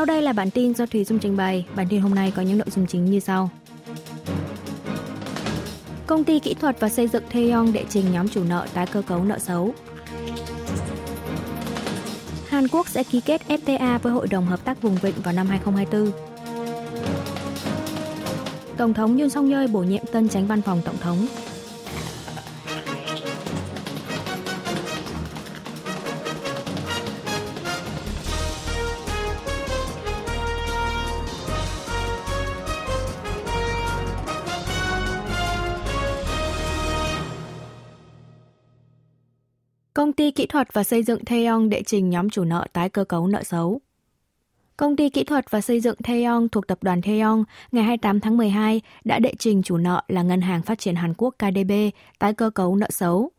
Sau đây là bản tin do Thùy Dung trình bày. Bản tin hôm nay có những nội dung chính như sau. Công ty kỹ thuật và xây dựng Theon đệ trình nhóm chủ nợ tái cơ cấu nợ xấu. Hàn Quốc sẽ ký kết FTA với Hội đồng Hợp tác Vùng Vịnh vào năm 2024. Tổng thống Yoon song yeol bổ nhiệm tân tránh văn phòng tổng thống. Công ty kỹ thuật và xây dựng Theon đệ trình nhóm chủ nợ tái cơ cấu nợ xấu. Công ty kỹ thuật và xây dựng Theon thuộc tập đoàn Theon ngày 28 tháng 12 đã đệ trình chủ nợ là Ngân hàng Phát triển Hàn Quốc KDB tái cơ cấu nợ xấu.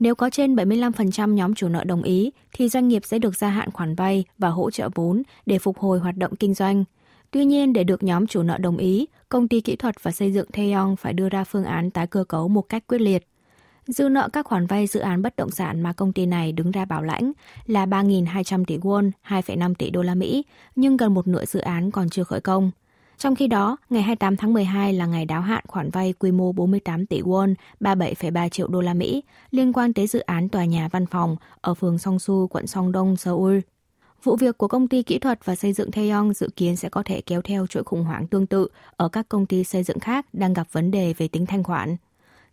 Nếu có trên 75% nhóm chủ nợ đồng ý, thì doanh nghiệp sẽ được gia hạn khoản vay và hỗ trợ vốn để phục hồi hoạt động kinh doanh. Tuy nhiên, để được nhóm chủ nợ đồng ý, công ty kỹ thuật và xây dựng Theon phải đưa ra phương án tái cơ cấu một cách quyết liệt. Dư nợ các khoản vay dự án bất động sản mà công ty này đứng ra bảo lãnh là 3.200 tỷ won, 2,5 tỷ đô la Mỹ, nhưng gần một nửa dự án còn chưa khởi công. Trong khi đó, ngày 28 tháng 12 là ngày đáo hạn khoản vay quy mô 48 tỷ won, 37,3 triệu đô la Mỹ liên quan tới dự án tòa nhà văn phòng ở phường Songsu, quận Songdong, Seoul. Vụ việc của công ty kỹ thuật và xây dựng Taeyong dự kiến sẽ có thể kéo theo chuỗi khủng hoảng tương tự ở các công ty xây dựng khác đang gặp vấn đề về tính thanh khoản.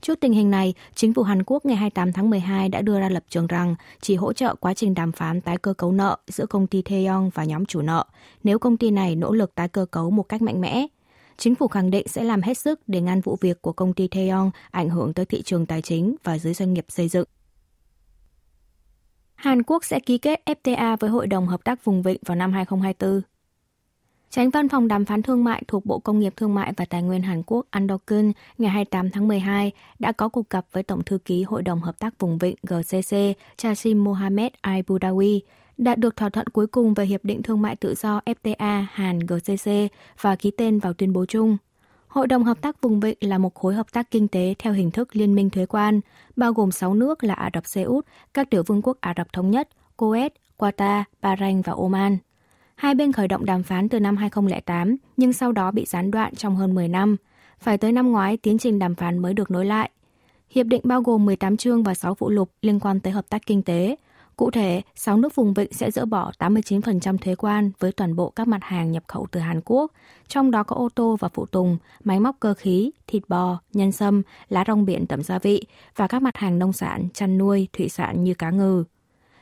Trước tình hình này, chính phủ Hàn Quốc ngày 28 tháng 12 đã đưa ra lập trường rằng chỉ hỗ trợ quá trình đàm phán tái cơ cấu nợ giữa công ty Taeyong và nhóm chủ nợ nếu công ty này nỗ lực tái cơ cấu một cách mạnh mẽ. Chính phủ khẳng định sẽ làm hết sức để ngăn vụ việc của công ty Taeyong ảnh hưởng tới thị trường tài chính và giới doanh nghiệp xây dựng. Hàn Quốc sẽ ký kết FTA với Hội đồng Hợp tác Vùng Vịnh vào năm 2024. Tránh văn phòng đàm phán thương mại thuộc Bộ Công nghiệp Thương mại và Tài nguyên Hàn Quốc Andokun ngày 28 tháng 12 đã có cuộc gặp với Tổng thư ký Hội đồng Hợp tác Vùng Vịnh GCC Chasim Mohamed Al Budawi đạt được thỏa thuận cuối cùng về Hiệp định Thương mại Tự do FTA Hàn-GCC và ký tên vào tuyên bố chung. Hội đồng Hợp tác Vùng Vịnh là một khối hợp tác kinh tế theo hình thức liên minh thuế quan, bao gồm 6 nước là Ả Rập Xê Út, các tiểu vương quốc Ả Rập Thống Nhất, Kuwait, Qatar, Bahrain và Oman. Hai bên khởi động đàm phán từ năm 2008, nhưng sau đó bị gián đoạn trong hơn 10 năm. Phải tới năm ngoái, tiến trình đàm phán mới được nối lại. Hiệp định bao gồm 18 chương và 6 phụ lục liên quan tới hợp tác kinh tế. Cụ thể, 6 nước vùng vịnh sẽ dỡ bỏ 89% thuế quan với toàn bộ các mặt hàng nhập khẩu từ Hàn Quốc, trong đó có ô tô và phụ tùng, máy móc cơ khí, thịt bò, nhân sâm, lá rong biển tẩm gia vị và các mặt hàng nông sản, chăn nuôi, thủy sản như cá ngừ.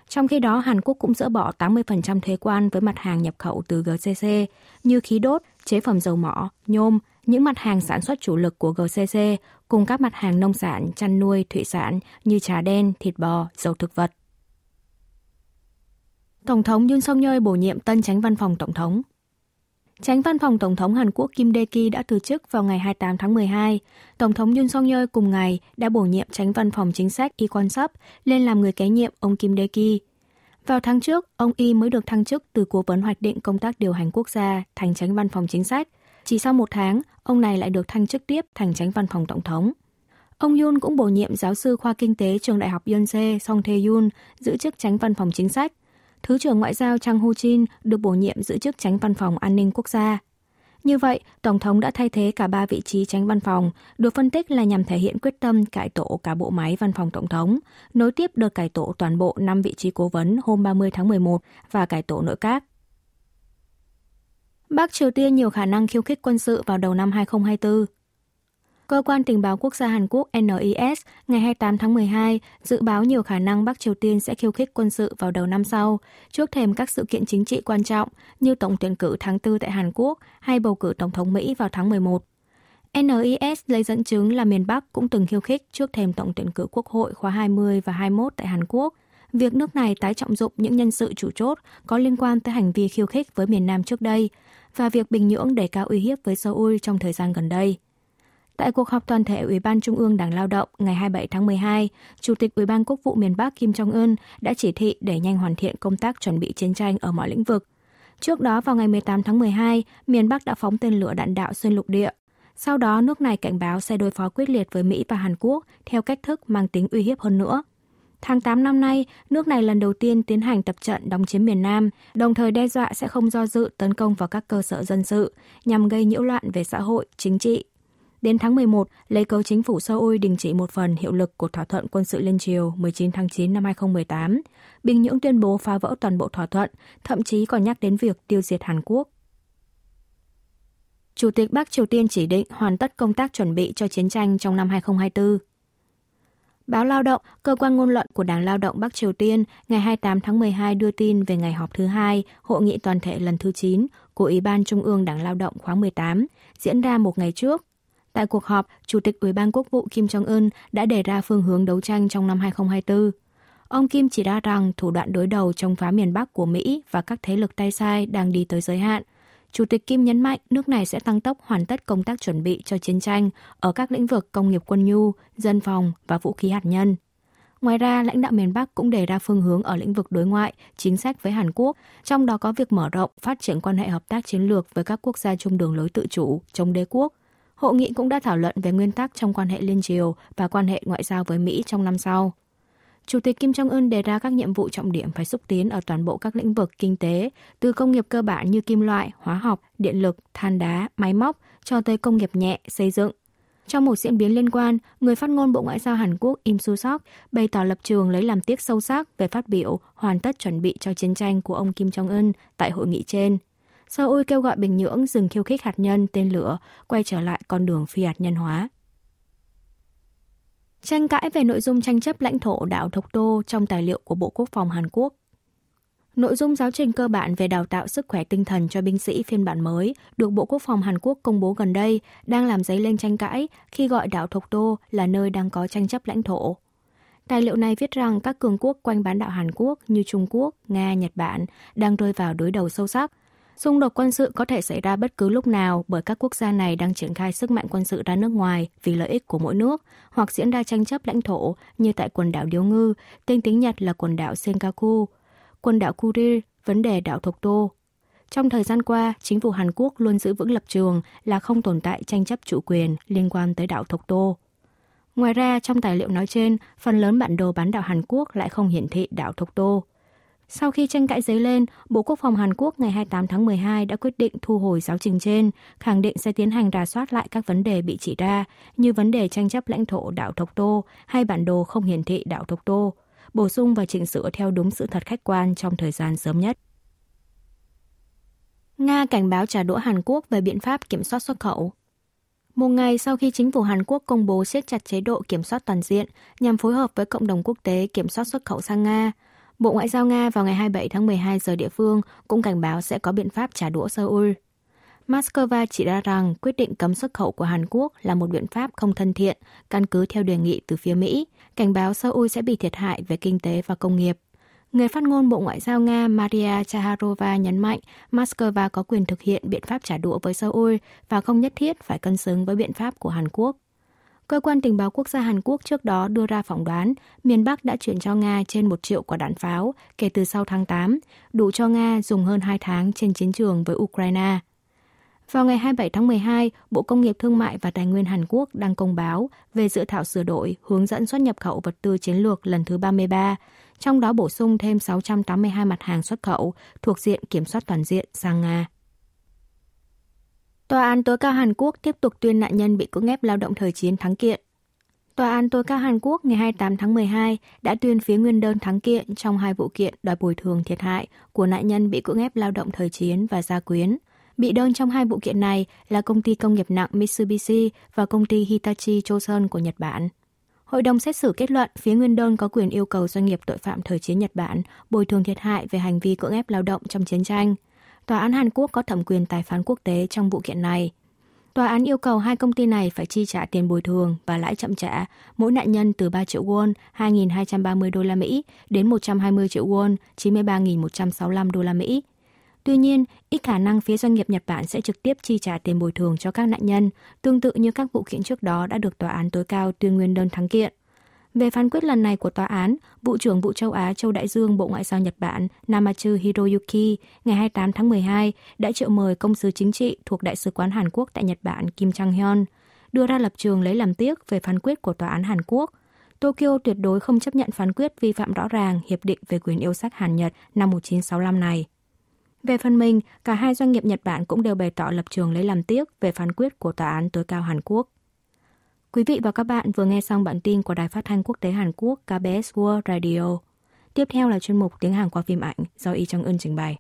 Trong khi đó, Hàn Quốc cũng dỡ bỏ 80% thuế quan với mặt hàng nhập khẩu từ GCC như khí đốt, chế phẩm dầu mỏ, nhôm, những mặt hàng sản xuất chủ lực của GCC cùng các mặt hàng nông sản, chăn nuôi, thủy sản như trà đen, thịt bò, dầu thực vật. Tổng thống Yoon song yeol bổ nhiệm tân tránh văn phòng tổng thống. Tránh văn phòng Tổng thống Hàn Quốc Kim Dae-ki đã từ chức vào ngày 28 tháng 12. Tổng thống Yoon song yeol cùng ngày đã bổ nhiệm tránh văn phòng chính sách Lee kwon sup lên làm người kế nhiệm ông Kim Dae-ki. Vào tháng trước, ông Y mới được thăng chức từ cố vấn hoạch định công tác điều hành quốc gia thành tránh văn phòng chính sách. Chỉ sau một tháng, ông này lại được thăng chức tiếp thành tránh văn phòng tổng thống. Ông Yoon cũng bổ nhiệm giáo sư khoa kinh tế trường đại học Yonsei Song Tae Yoon giữ chức tránh văn phòng chính sách. Thứ trưởng Ngoại giao Chang Ho Jin được bổ nhiệm giữ chức tránh văn phòng an ninh quốc gia. Như vậy, Tổng thống đã thay thế cả ba vị trí tránh văn phòng, được phân tích là nhằm thể hiện quyết tâm cải tổ cả bộ máy văn phòng Tổng thống, nối tiếp đợt cải tổ toàn bộ 5 vị trí cố vấn hôm 30 tháng 11 và cải tổ nội các. Bắc Triều Tiên nhiều khả năng khiêu khích quân sự vào đầu năm 2024. Cơ quan tình báo quốc gia Hàn Quốc NIS ngày 28 tháng 12 dự báo nhiều khả năng Bắc Triều Tiên sẽ khiêu khích quân sự vào đầu năm sau, trước thềm các sự kiện chính trị quan trọng như tổng tuyển cử tháng 4 tại Hàn Quốc hay bầu cử Tổng thống Mỹ vào tháng 11. NIS lấy dẫn chứng là miền Bắc cũng từng khiêu khích trước thềm tổng tuyển cử quốc hội khóa 20 và 21 tại Hàn Quốc. Việc nước này tái trọng dụng những nhân sự chủ chốt có liên quan tới hành vi khiêu khích với miền Nam trước đây và việc Bình Nhưỡng đề cao uy hiếp với Seoul trong thời gian gần đây. Tại cuộc họp toàn thể Ủy ban Trung ương Đảng Lao động ngày 27 tháng 12, Chủ tịch Ủy ban Quốc vụ miền Bắc Kim Jong-un đã chỉ thị để nhanh hoàn thiện công tác chuẩn bị chiến tranh ở mọi lĩnh vực. Trước đó vào ngày 18 tháng 12, miền Bắc đã phóng tên lửa đạn đạo xuyên lục địa. Sau đó, nước này cảnh báo sẽ đối phó quyết liệt với Mỹ và Hàn Quốc theo cách thức mang tính uy hiếp hơn nữa. Tháng 8 năm nay, nước này lần đầu tiên tiến hành tập trận đóng chiếm miền Nam, đồng thời đe dọa sẽ không do dự tấn công vào các cơ sở dân sự nhằm gây nhiễu loạn về xã hội, chính trị. Đến tháng 11, lấy cớ chính phủ Seoul đình chỉ một phần hiệu lực của thỏa thuận quân sự liên triều 19 tháng 9 năm 2018. Bình Nhưỡng tuyên bố phá vỡ toàn bộ thỏa thuận, thậm chí còn nhắc đến việc tiêu diệt Hàn Quốc. Chủ tịch Bắc Triều Tiên chỉ định hoàn tất công tác chuẩn bị cho chiến tranh trong năm 2024. Báo Lao động, cơ quan ngôn luận của Đảng Lao động Bắc Triều Tiên ngày 28 tháng 12 đưa tin về ngày họp thứ hai, hội nghị toàn thể lần thứ 9 của Ủy ban Trung ương Đảng Lao động khóa 18, diễn ra một ngày trước. Tại cuộc họp, Chủ tịch Ủy ban Quốc vụ Kim Jong-un đã đề ra phương hướng đấu tranh trong năm 2024. Ông Kim chỉ ra rằng thủ đoạn đối đầu chống phá miền Bắc của Mỹ và các thế lực tay sai đang đi tới giới hạn – Chủ tịch Kim nhấn mạnh nước này sẽ tăng tốc hoàn tất công tác chuẩn bị cho chiến tranh ở các lĩnh vực công nghiệp quân nhu, dân phòng và vũ khí hạt nhân. Ngoài ra, lãnh đạo miền Bắc cũng đề ra phương hướng ở lĩnh vực đối ngoại, chính sách với Hàn Quốc, trong đó có việc mở rộng, phát triển quan hệ hợp tác chiến lược với các quốc gia chung đường lối tự chủ, chống đế quốc. Hội nghị cũng đã thảo luận về nguyên tắc trong quan hệ liên triều và quan hệ ngoại giao với Mỹ trong năm sau. Chủ tịch Kim Jong-un đề ra các nhiệm vụ trọng điểm phải xúc tiến ở toàn bộ các lĩnh vực kinh tế, từ công nghiệp cơ bản như kim loại, hóa học, điện lực, than đá, máy móc, cho tới công nghiệp nhẹ, xây dựng. Trong một diễn biến liên quan, người phát ngôn Bộ Ngoại giao Hàn Quốc Im Su-sok bày tỏ lập trường lấy làm tiếc sâu sắc về phát biểu hoàn tất chuẩn bị cho chiến tranh của ông Kim Jong-un tại hội nghị trên. Seoul kêu gọi Bình Nhưỡng dừng khiêu khích hạt nhân, tên lửa, quay trở lại con đường phi hạt nhân hóa. Tranh cãi về nội dung tranh chấp lãnh thổ đảo thục Tô trong tài liệu của Bộ Quốc phòng Hàn Quốc. Nội dung giáo trình cơ bản về đào tạo sức khỏe tinh thần cho binh sĩ phiên bản mới được Bộ Quốc phòng Hàn Quốc công bố gần đây đang làm dấy lên tranh cãi khi gọi đảo thục Tô là nơi đang có tranh chấp lãnh thổ. Tài liệu này viết rằng các cường quốc quanh bán đảo Hàn Quốc như Trung Quốc, Nga, Nhật Bản đang rơi vào đối đầu sâu sắc Xung đột quân sự có thể xảy ra bất cứ lúc nào bởi các quốc gia này đang triển khai sức mạnh quân sự ra nước ngoài vì lợi ích của mỗi nước, hoặc diễn ra tranh chấp lãnh thổ như tại quần đảo Điếu Ngư, tên tiếng Nhật là quần đảo Senkaku, quần đảo Kurir, vấn đề đảo Thục Tô. Trong thời gian qua, chính phủ Hàn Quốc luôn giữ vững lập trường là không tồn tại tranh chấp chủ quyền liên quan tới đảo Thục Tô. Ngoài ra, trong tài liệu nói trên, phần lớn bản đồ bán đảo Hàn Quốc lại không hiển thị đảo Thục Tô. Sau khi tranh cãi dấy lên, Bộ Quốc phòng Hàn Quốc ngày 28 tháng 12 đã quyết định thu hồi giáo trình trên, khẳng định sẽ tiến hành rà soát lại các vấn đề bị chỉ ra, như vấn đề tranh chấp lãnh thổ đảo Thộc Tô hay bản đồ không hiển thị đảo Thộc Tô, bổ sung và chỉnh sửa theo đúng sự thật khách quan trong thời gian sớm nhất. Nga cảnh báo trả đũa Hàn Quốc về biện pháp kiểm soát xuất khẩu. Một ngày sau khi chính phủ Hàn Quốc công bố siết chặt chế độ kiểm soát toàn diện nhằm phối hợp với cộng đồng quốc tế kiểm soát xuất khẩu sang Nga, Bộ Ngoại giao Nga vào ngày 27 tháng 12 giờ địa phương cũng cảnh báo sẽ có biện pháp trả đũa Seoul. Moscow chỉ ra rằng quyết định cấm xuất khẩu của Hàn Quốc là một biện pháp không thân thiện, căn cứ theo đề nghị từ phía Mỹ, cảnh báo Seoul sẽ bị thiệt hại về kinh tế và công nghiệp. Người phát ngôn Bộ Ngoại giao Nga Maria Chaharova nhấn mạnh Moscow có quyền thực hiện biện pháp trả đũa với Seoul và không nhất thiết phải cân xứng với biện pháp của Hàn Quốc. Cơ quan tình báo quốc gia Hàn Quốc trước đó đưa ra phỏng đoán miền Bắc đã chuyển cho Nga trên một triệu quả đạn pháo kể từ sau tháng 8, đủ cho Nga dùng hơn 2 tháng trên chiến trường với Ukraine. Vào ngày 27 tháng 12, Bộ Công nghiệp Thương mại và Tài nguyên Hàn Quốc đang công báo về dự thảo sửa đổi hướng dẫn xuất nhập khẩu vật tư chiến lược lần thứ 33, trong đó bổ sung thêm 682 mặt hàng xuất khẩu thuộc diện kiểm soát toàn diện sang Nga. Tòa án tối cao Hàn Quốc tiếp tục tuyên nạn nhân bị cưỡng ép lao động thời chiến thắng kiện. Tòa án tối cao Hàn Quốc ngày 28 tháng 12 đã tuyên phía nguyên đơn thắng kiện trong hai vụ kiện đòi bồi thường thiệt hại của nạn nhân bị cưỡng ép lao động thời chiến và gia quyến. Bị đơn trong hai vụ kiện này là công ty công nghiệp nặng Mitsubishi và công ty Hitachi Chosun của Nhật Bản. Hội đồng xét xử kết luận phía nguyên đơn có quyền yêu cầu doanh nghiệp tội phạm thời chiến Nhật Bản bồi thường thiệt hại về hành vi cưỡng ép lao động trong chiến tranh – Tòa án Hàn Quốc có thẩm quyền tài phán quốc tế trong vụ kiện này. Tòa án yêu cầu hai công ty này phải chi trả tiền bồi thường và lãi chậm trả mỗi nạn nhân từ 3 triệu won, 2.230 đô la Mỹ đến 120 triệu won, 93.165 đô la Mỹ. Tuy nhiên, ít khả năng phía doanh nghiệp Nhật Bản sẽ trực tiếp chi trả tiền bồi thường cho các nạn nhân, tương tự như các vụ kiện trước đó đã được tòa án tối cao tuyên nguyên đơn thắng kiện. Về phán quyết lần này của tòa án, vụ trưởng vụ châu Á Châu Đại Dương Bộ Ngoại giao Nhật Bản Namachu Hiroyuki ngày 28 tháng 12 đã triệu mời công sứ chính trị thuộc Đại sứ quán Hàn Quốc tại Nhật Bản Kim Chang Hyun đưa ra lập trường lấy làm tiếc về phán quyết của tòa án Hàn Quốc. Tokyo tuyệt đối không chấp nhận phán quyết vi phạm rõ ràng Hiệp định về quyền yêu sách Hàn Nhật năm 1965 này. Về phần mình, cả hai doanh nghiệp Nhật Bản cũng đều bày tỏ lập trường lấy làm tiếc về phán quyết của Tòa án tối cao Hàn Quốc. Quý vị và các bạn vừa nghe xong bản tin của Đài Phát thanh Quốc tế Hàn Quốc KBS World Radio. Tiếp theo là chuyên mục tiếng Hàn qua phim ảnh do Y Trong Ưn trình bày.